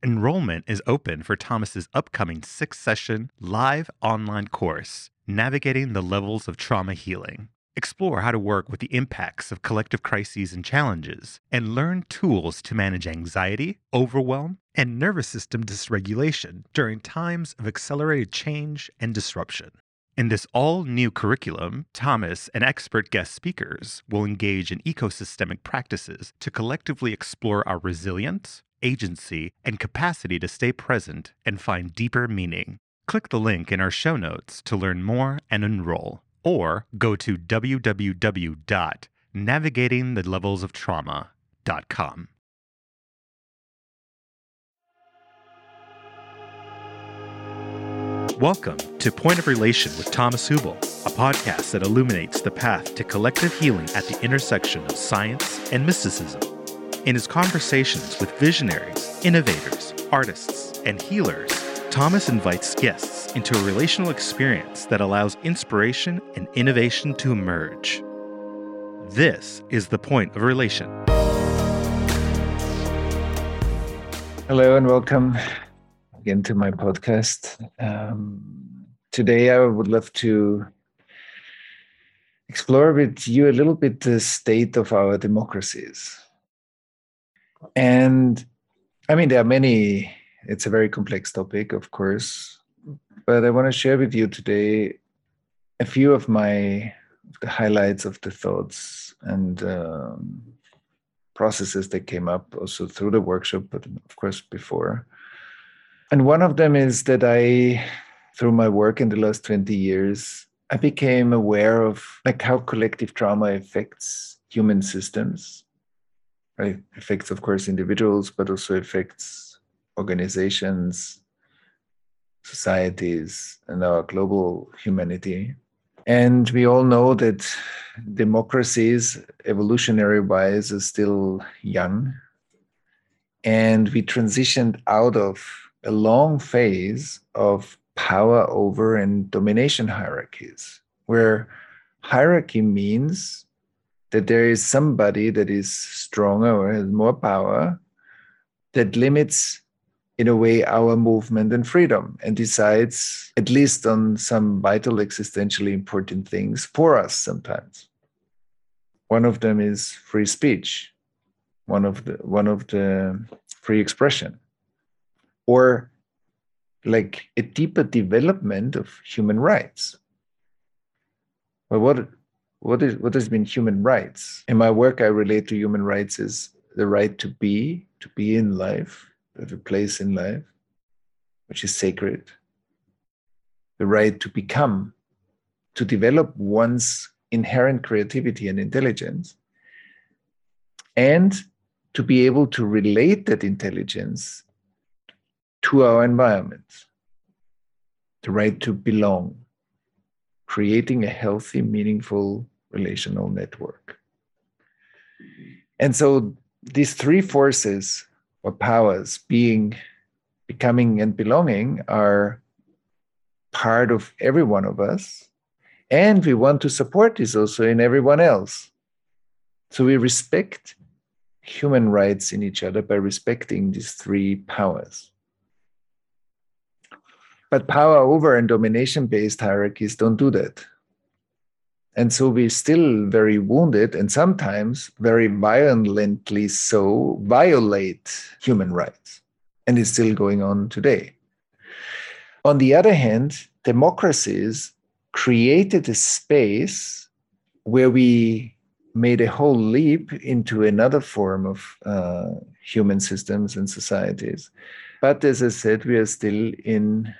Enrollment is open for Thomas's upcoming six session live online course, Navigating the Levels of Trauma Healing. Explore how to work with the impacts of collective crises and challenges, and learn tools to manage anxiety, overwhelm, and nervous system dysregulation during times of accelerated change and disruption. In this all new curriculum, Thomas and expert guest speakers will engage in ecosystemic practices to collectively explore our resilience, agency, and capacity to stay present and find deeper meaning. Click the link in our show notes to learn more and enroll, or go to www.navigatingthelevelsoftrauma.com. Welcome to Point of Relation with Thomas Hübl, a podcast that illuminates the path to collective healing at the intersection of science and mysticism. In his conversations with visionaries, innovators, artists, and healers, Thomas invites guests into a relational experience that allows inspiration and innovation to emerge. This is the point of relation. Hello and welcome again to my podcast. Um, today, I would love to explore with you a little bit the state of our democracies. And I mean, there are many, it's a very complex topic, of course, but I want to share with you today a few of my the highlights of the thoughts and um, processes that came up also through the workshop, but of course before. And one of them is that I, through my work in the last 20 years, I became aware of like how collective trauma affects human systems. Right? Affects, of course, individuals, but also affects organizations, societies, and our global humanity. And we all know that democracies, evolutionary wise, are still young. And we transitioned out of a long phase of power over and domination hierarchies, where hierarchy means that there is somebody that is stronger or has more power that limits, in a way, our movement and freedom and decides, at least on some vital, existentially important things for us sometimes. One of them is free speech, one of the one of the free expression or like a deeper development of human rights. Well, what what is what has been human rights? In my work, I relate to human rights as the right to be, to be in life, to have a place in life, which is sacred. The right to become, to develop one's inherent creativity and intelligence, and to be able to relate that intelligence to our environment, the right to belong, creating a healthy, meaningful relational network. And so these three forces or powers, being, becoming, and belonging, are part of every one of us. And we want to support this also in everyone else. So we respect human rights in each other by respecting these three powers. But power over and domination based hierarchies don't do that. And so we're still very wounded and sometimes very violently so violate human rights. And it's still going on today. On the other hand, democracies created a space where we made a whole leap into another form of uh, human systems and societies. But as I said, we are still in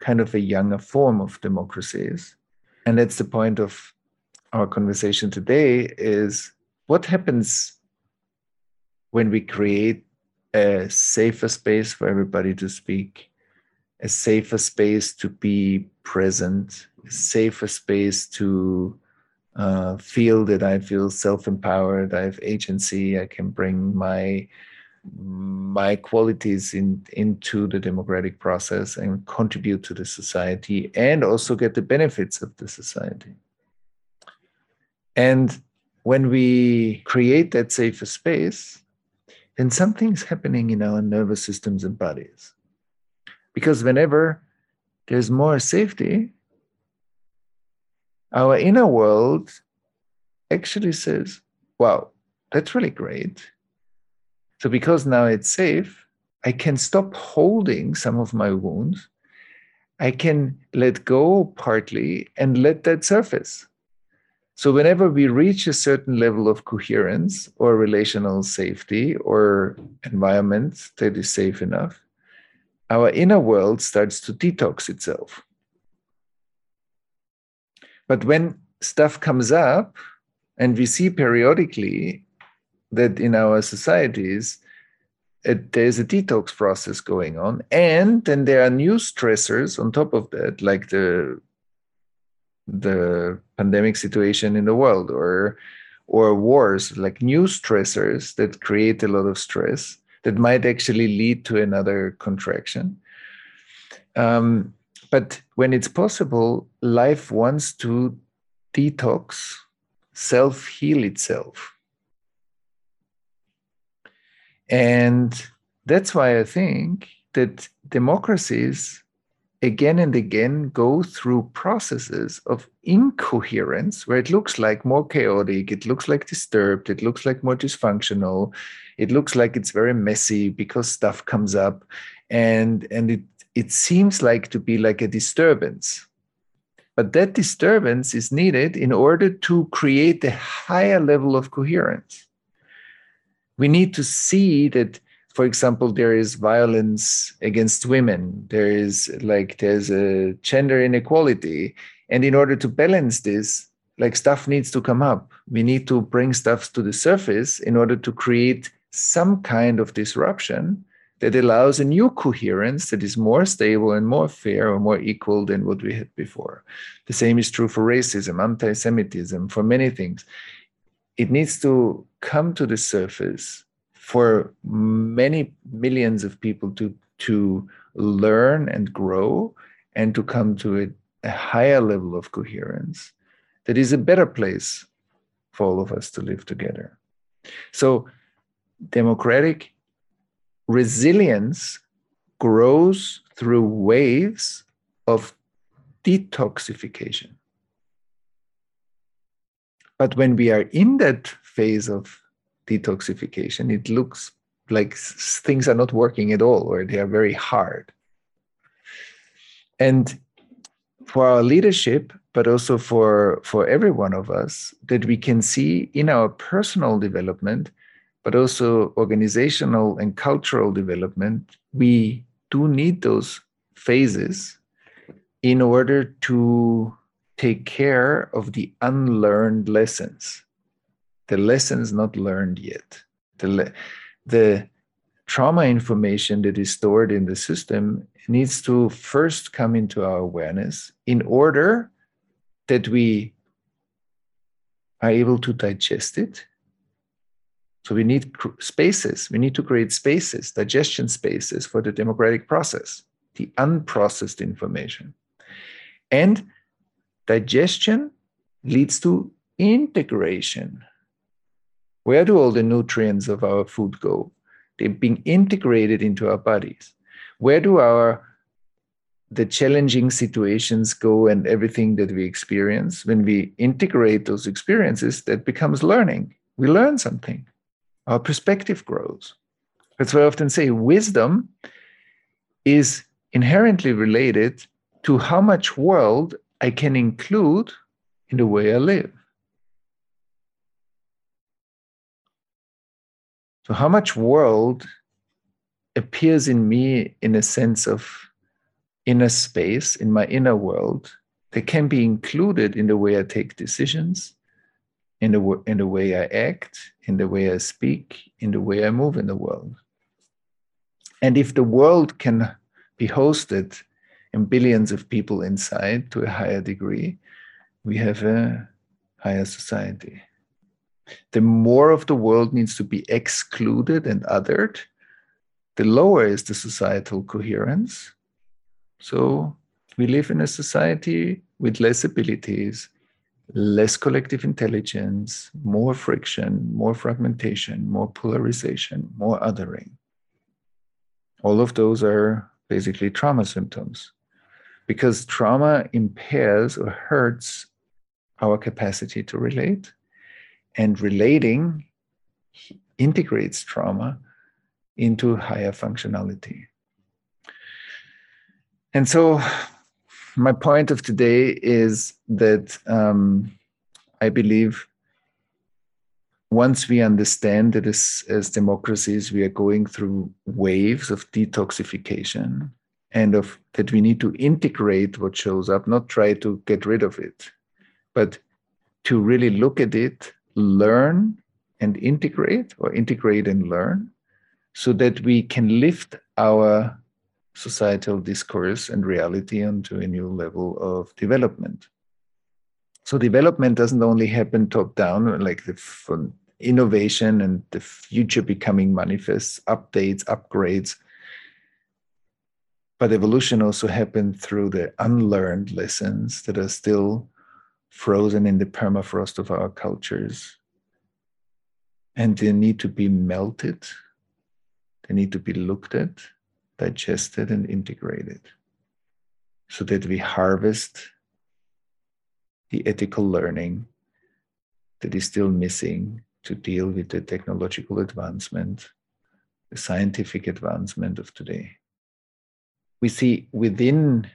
kind of a younger form of democracies. And that's the point of our conversation today is what happens when we create a safer space for everybody to speak, a safer space to be present, a safer space to uh, feel that I feel self empowered, I have agency, I can bring my my qualities in, into the democratic process and contribute to the society and also get the benefits of the society. And when we create that safer space, then something's happening in our nervous systems and bodies. Because whenever there's more safety, our inner world actually says, wow, that's really great. So, because now it's safe, I can stop holding some of my wounds. I can let go partly and let that surface. So, whenever we reach a certain level of coherence or relational safety or environment that is safe enough, our inner world starts to detox itself. But when stuff comes up, and we see periodically that in our societies, it, there's a detox process going on. And then there are new stressors on top of that, like the the pandemic situation in the world or or wars, like new stressors that create a lot of stress that might actually lead to another contraction. Um, but when it's possible, life wants to detox, self heal itself. And that's why I think that democracies again and again go through processes of incoherence where it looks like more chaotic, it looks like disturbed, it looks like more dysfunctional, it looks like it's very messy because stuff comes up and and it it seems like to be like a disturbance. But that disturbance is needed in order to create a higher level of coherence. We need to see that for example, there is violence against women. There is like there's a gender inequality, and in order to balance this, like stuff needs to come up. We need to bring stuff to the surface in order to create some kind of disruption that allows a new coherence that is more stable and more fair or more equal than what we had before. The same is true for racism, anti Semitism, for many things. It needs to come to the surface for many millions of people to to learn and grow and to come to a, a higher level of coherence that is a better place for all of us to live together. So democratic resilience grows through waves of detoxification but when we are in that phase of detoxification, it looks like things are not working at all or they are very hard. And for our leadership, but also for, for every one of us, that we can see in our personal development, but also organizational and cultural development, we do need those phases in order to take care of the unlearned lessons the lessons not learned yet, the, le- the trauma information that is stored in the system needs to first come into our awareness in order that we are able to digest it. So we need spaces, we need to create spaces, digestion spaces for the democratic process, the unprocessed information. And digestion leads to integration. Where do all the nutrients of our food go? They're being integrated into our bodies. Where do our the challenging situations go and everything that we experience? When we integrate those experiences that becomes learning. We learn something. Our perspective grows. That's why i often say wisdom is inherently related to how much world i can include in the way i live So, how much world appears in me in a sense of inner space, in my inner world, that can be included in the way I take decisions, in the, in the way I act, in the way I speak, in the way I move in the world. And if the world can be hosted and billions of people inside to a higher degree, we have a higher society the more of the world needs to be excluded and othered, the lower is the societal coherence. So we live in a society with less abilities, less collective intelligence, more friction, more fragmentation, more polarization, more othering. All of those are basically trauma symptoms because trauma impairs or hurts our capacity to relate, and relating integrates trauma into higher functionality. And so, my point of today is that um, I believe once we understand that as, as democracies we are going through waves of detoxification and of that we need to integrate what shows up not try to get rid of it but to really look at it learn and integrate or integrate and learn so that we can lift our societal discourse and reality onto a new level of development. So development doesn't only happen top down like the innovation and the future becoming manifest updates upgrades but evolution also happened through the unlearned lessons that are still frozen in the permafrost of our cultures and they need to be melted they need to be looked at digested and integrated so that we harvest the ethical learning that is still missing to deal with the technological advancement, the scientific advancement of today. We see within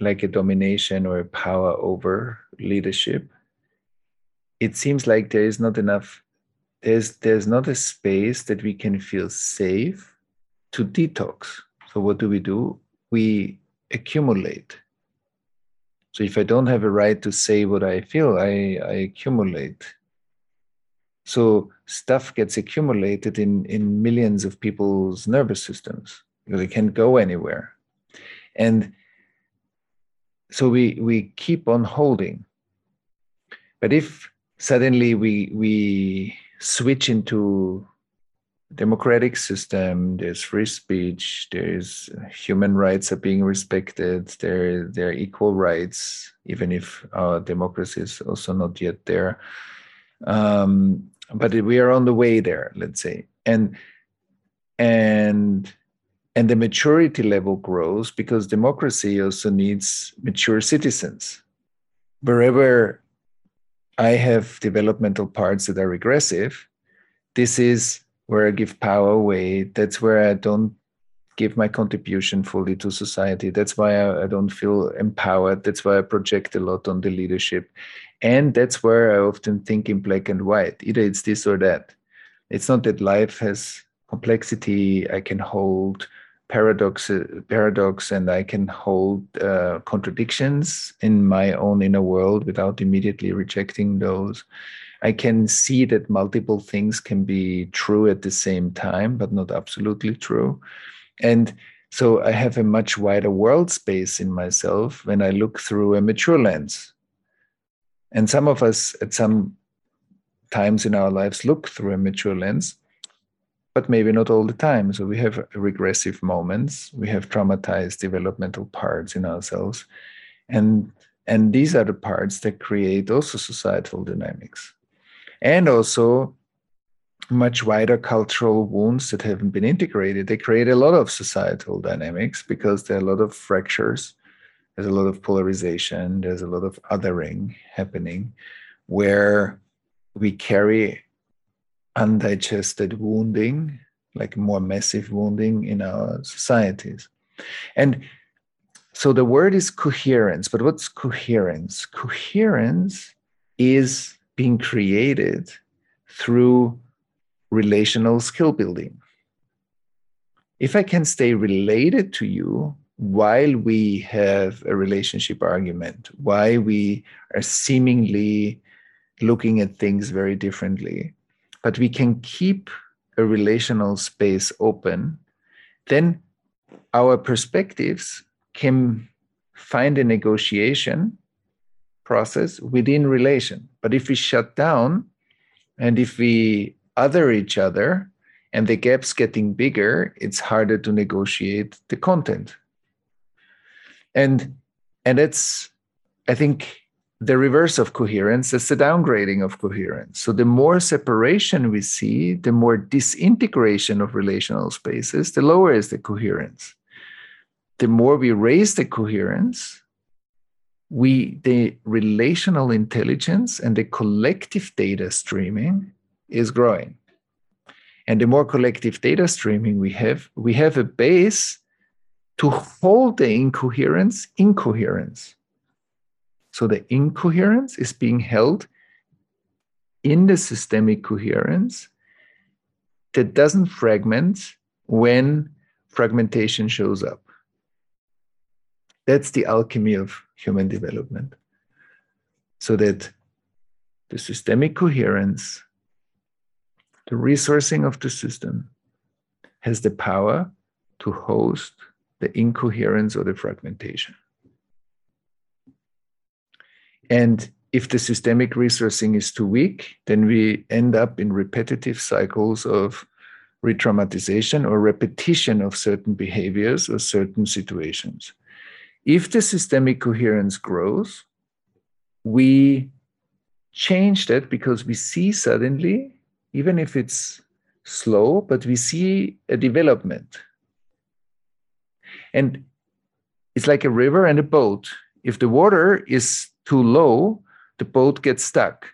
like a domination or a power over leadership, it seems like there is not enough, there's there's not a space that we can feel safe to detox. So what do we do? We accumulate so if I don't have a right to say what I feel, I, I accumulate. So stuff gets accumulated in, in millions of people's nervous systems. because They can't go anywhere. And so we we keep on holding. But if suddenly we we switch into democratic system there's free speech there's human rights are being respected there there are equal rights even if our democracy is also not yet there um, but we are on the way there let's say and and and the maturity level grows because democracy also needs mature citizens wherever i have developmental parts that are regressive this is where I give power away. That's where I don't give my contribution fully to society. That's why I, I, don't feel empowered. That's why I project a lot on the leadership. And that's where I often think in black and white. Either it's this or that. It's not that life has complexity I can hold paradox paradox and I can hold uh, contradictions in my own inner world without immediately rejecting those. I can see that multiple things can be true at the same time, but not absolutely true. And so I have a much wider world space in myself when I look through a mature lens. And some of us at some times in our lives look through a mature lens, but maybe not all the time. So we have regressive moments, we have traumatized developmental parts in ourselves. And and these are the parts that create also societal dynamics and also much wider cultural wounds that haven't been integrated. They create a lot of societal dynamics because there are a lot of fractures, there's a lot of polarization, there's a lot of othering happening where we carry undigested wounding, like more massive wounding in our societies. And so the word is coherence, but what's coherence? Coherence is being created through relational skill building. If I can stay related to you while we have a relationship argument, why we are seemingly looking at things very differently, but we can keep a relational space open, then our perspectives can find a negotiation process within relation. But if we shut down and if we other each other and the gap's getting bigger, it's harder to negotiate the content. And and it's I think the reverse of coherence is the downgrading of coherence. So the more separation we see, the more disintegration of relational spaces, the lower is the coherence. The more we raise the coherence, we the relational intelligence and the collective data streaming is growing. And the more collective data streaming we have, we have a base to hold the incoherence incoherence. So the incoherence is being held in the systemic coherence that doesn't fragment when fragmentation shows up. That's the alchemy of human development. So that the systemic coherence, the resourcing of the system, has the power to host the incoherence or the fragmentation. And if the systemic resourcing is too weak, then we end up in repetitive cycles of re traumatization or repetition of certain behaviors or certain situations. If the systemic coherence grows, we change that because we see suddenly, even if it's slow, but we see a development. And it's like a river and a boat. If the water is too low, the boat gets stuck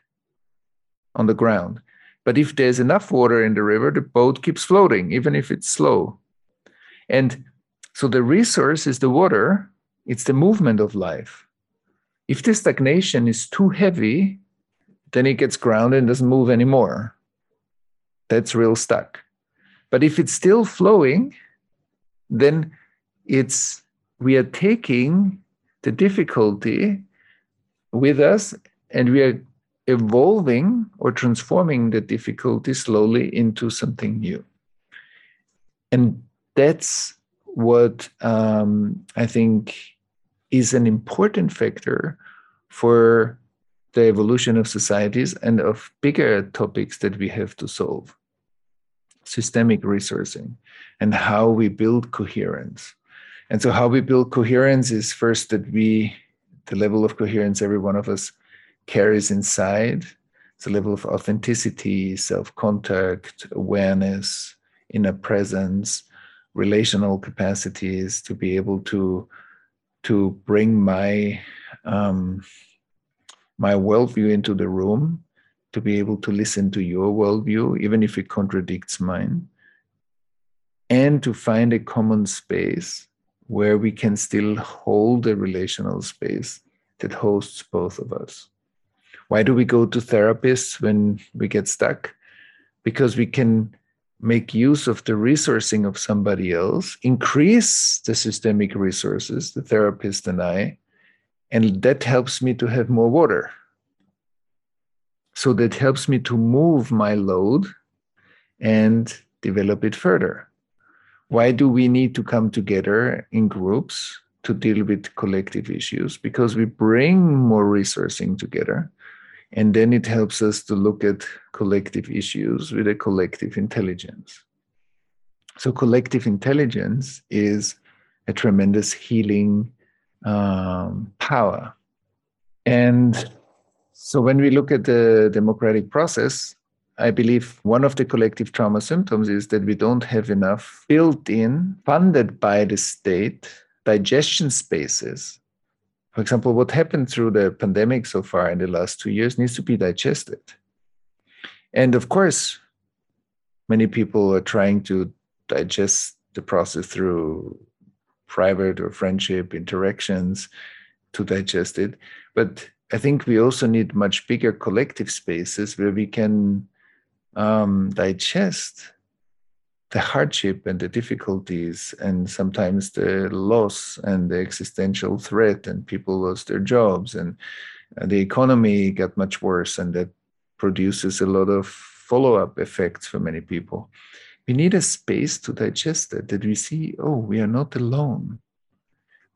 on the ground. But if there's enough water in the river, the boat keeps floating, even if it's slow. And so the resource is the water, it's the movement of life. If the stagnation is too heavy, then it gets grounded and doesn't move anymore. That's real stuck. But if it's still flowing, then it's we are taking the difficulty with us and we are evolving or transforming the difficulty slowly into something new. And that's what um, I think is an important factor for the evolution of societies and of bigger topics that we have to solve systemic resourcing and how we build coherence. And so, how we build coherence is first that we the level of coherence every one of us carries inside. It's a level of authenticity, self contact, awareness, inner presence, relational capacities to be able to to bring my um, my worldview into the room, to be able to listen to your worldview, even if it contradicts mine, and to find a common space where we can still hold a relational space that hosts both of us. Why do we go to therapists when we get stuck? Because we can make use of the resourcing of somebody else, increase the systemic resources, the therapist and I, and that helps me to have more water. So that helps me to move my load and develop it further. Why do we need to come together in groups to deal with collective issues? Because we bring more resourcing together. And then it helps us to look at collective issues with a collective intelligence. So, collective intelligence is a tremendous healing um, power. And so, when we look at the democratic process, I believe one of the collective trauma symptoms is that we don't have enough built in, funded by the state, digestion spaces. For example, what happened through the pandemic so far in the last two years needs to be digested. And of course, many people are trying to digest the process through private or friendship interactions to digest it. But I think we also need much bigger collective spaces where we can um, digest the hardship and the difficulties and sometimes the loss and the existential threat and people lost their jobs and uh, the economy got much worse and that produces a lot of follow-up effects for many people. We need a space to digest it that we see oh we are not alone.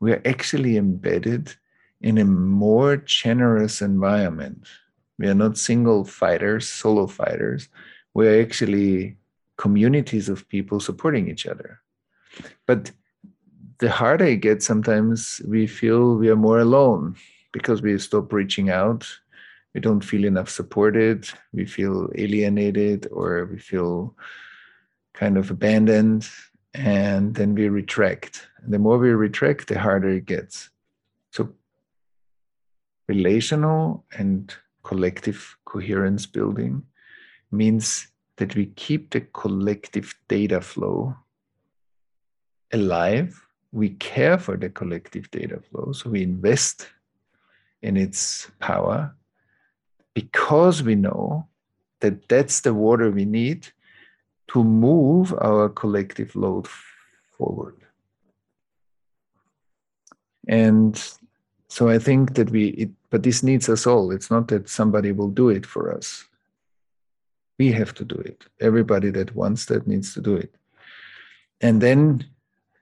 We are actually embedded in a more generous environment. We are not single fighters solo fighters we're actually communities of people supporting each other. But the harder it gets, sometimes we feel we are more alone because we stop reaching out. We don't feel enough supported. We feel alienated or we feel kind of abandoned. And then we retract. And the more we retract, the harder it gets. So, relational and collective coherence building means that we keep the collective data flow alive. We care for the collective data flow. So we invest in its power because we know that that's the water we need to move our collective load forward. And so I think that we, it, but this needs us all. It's not that somebody will do it for us. We have to do it. Everybody that wants that needs to do it. And then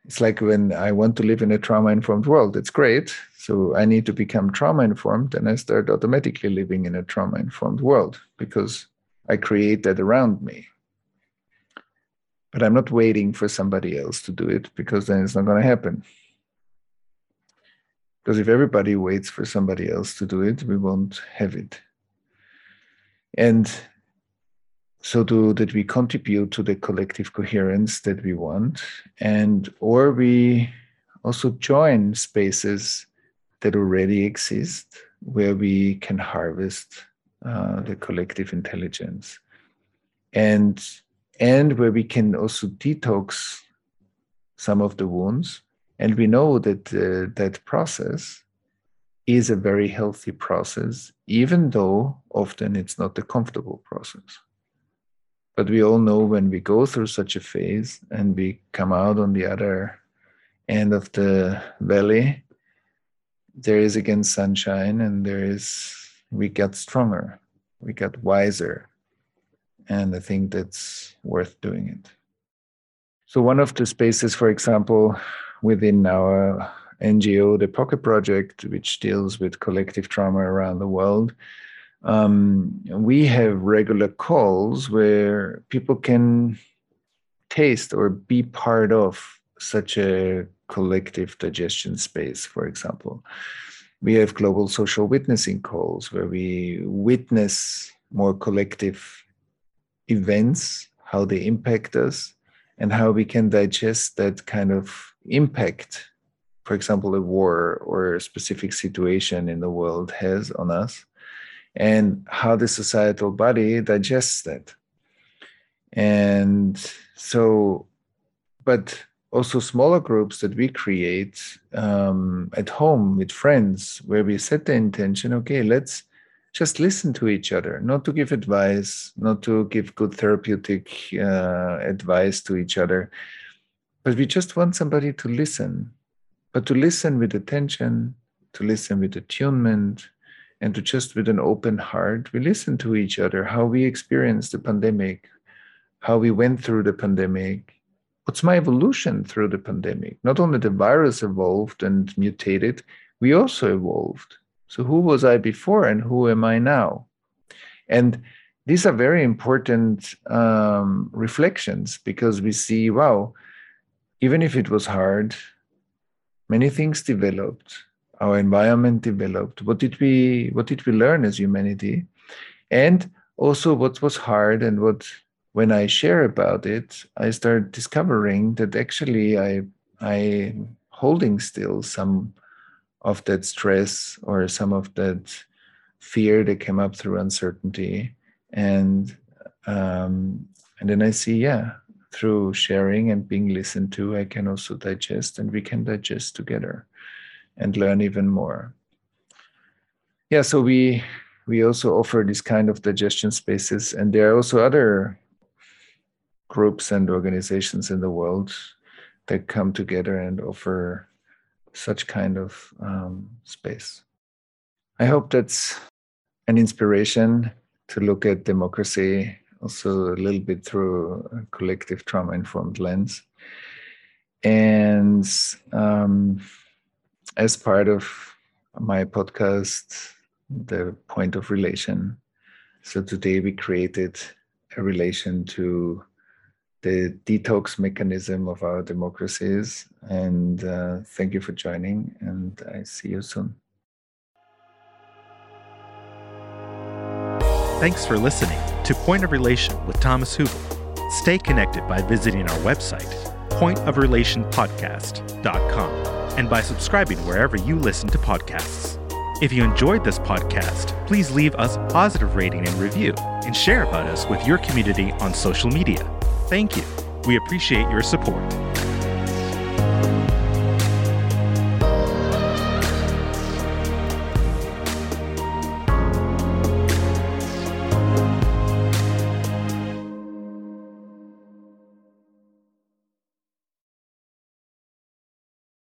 it's like when I want to live in a trauma informed world, it's great. So I need to become trauma informed, and I start automatically living in a trauma informed world because I create that around me. But I'm not waiting for somebody else to do it because then it's not going to happen. Because if everybody waits for somebody else to do it, we won't have it. And so to, that we contribute to the collective coherence that we want? And or we also join spaces that already exist where we can harvest uh, the collective intelligence. And and where we can also detox some of the wounds. And we know that uh, that process is a very healthy process even though often it's not a comfortable process but we all know when we go through such a phase and we come out on the other end of the valley, there is again sunshine and there is, we get stronger, we get wiser. And I think that's worth doing it. So, one of the spaces, for example, within our NGO, the Pocket Project, which deals with collective trauma around the world, um, we have regular calls where people can taste or be part of such a collective digestion space, for example. We have global social witnessing calls where we witness more collective events, how they impact us, and how we can digest that kind of impact, for example, a war or a specific situation in the world has on us and how the societal body digests that. And so, but also smaller groups that we create um, at home with friends, where we set the intention okay, let's just listen to each other, not to give advice, not to give good therapeutic uh, advice to each other, but we just want somebody to listen, but to listen with attention, to listen with attunement, and to just with an open heart, we listen to each other, how we experienced the pandemic, how we went through the pandemic. What's my evolution through the pandemic? Not only the virus evolved and mutated, we also evolved. So, who was I before and who am I now? And these are very important um, reflections because we see, wow, even if it was hard, many things developed our environment developed what did we what did we learn as humanity? And also what was hard and what when i share about it i start discovering that actually i i holding still some of that stress or some of that fear that came up through uncertainty. And um, and then i see yeah through sharing and being listened to i can also digest and we can digest together and learn even more. Yeah, so we we also offer this kind of digestion spaces, and there are also other groups and organizations in the world that come together and offer such kind of um, space. I hope that's an inspiration to look at democracy also a little bit through a collective trauma informed lens. And um, as part of my podcast, The Point of Relation. So today we created a relation to the detox mechanism of our democracies. And uh, thank you for joining, and I see you soon. Thanks for listening to Point of Relation with Thomas Hübl. Stay connected by visiting our website, pointofrelationpodcast.com and by subscribing wherever you listen to podcasts. If you enjoyed this podcast, please leave us a positive rating and review and share about us with your community on social media. Thank you. We appreciate your support.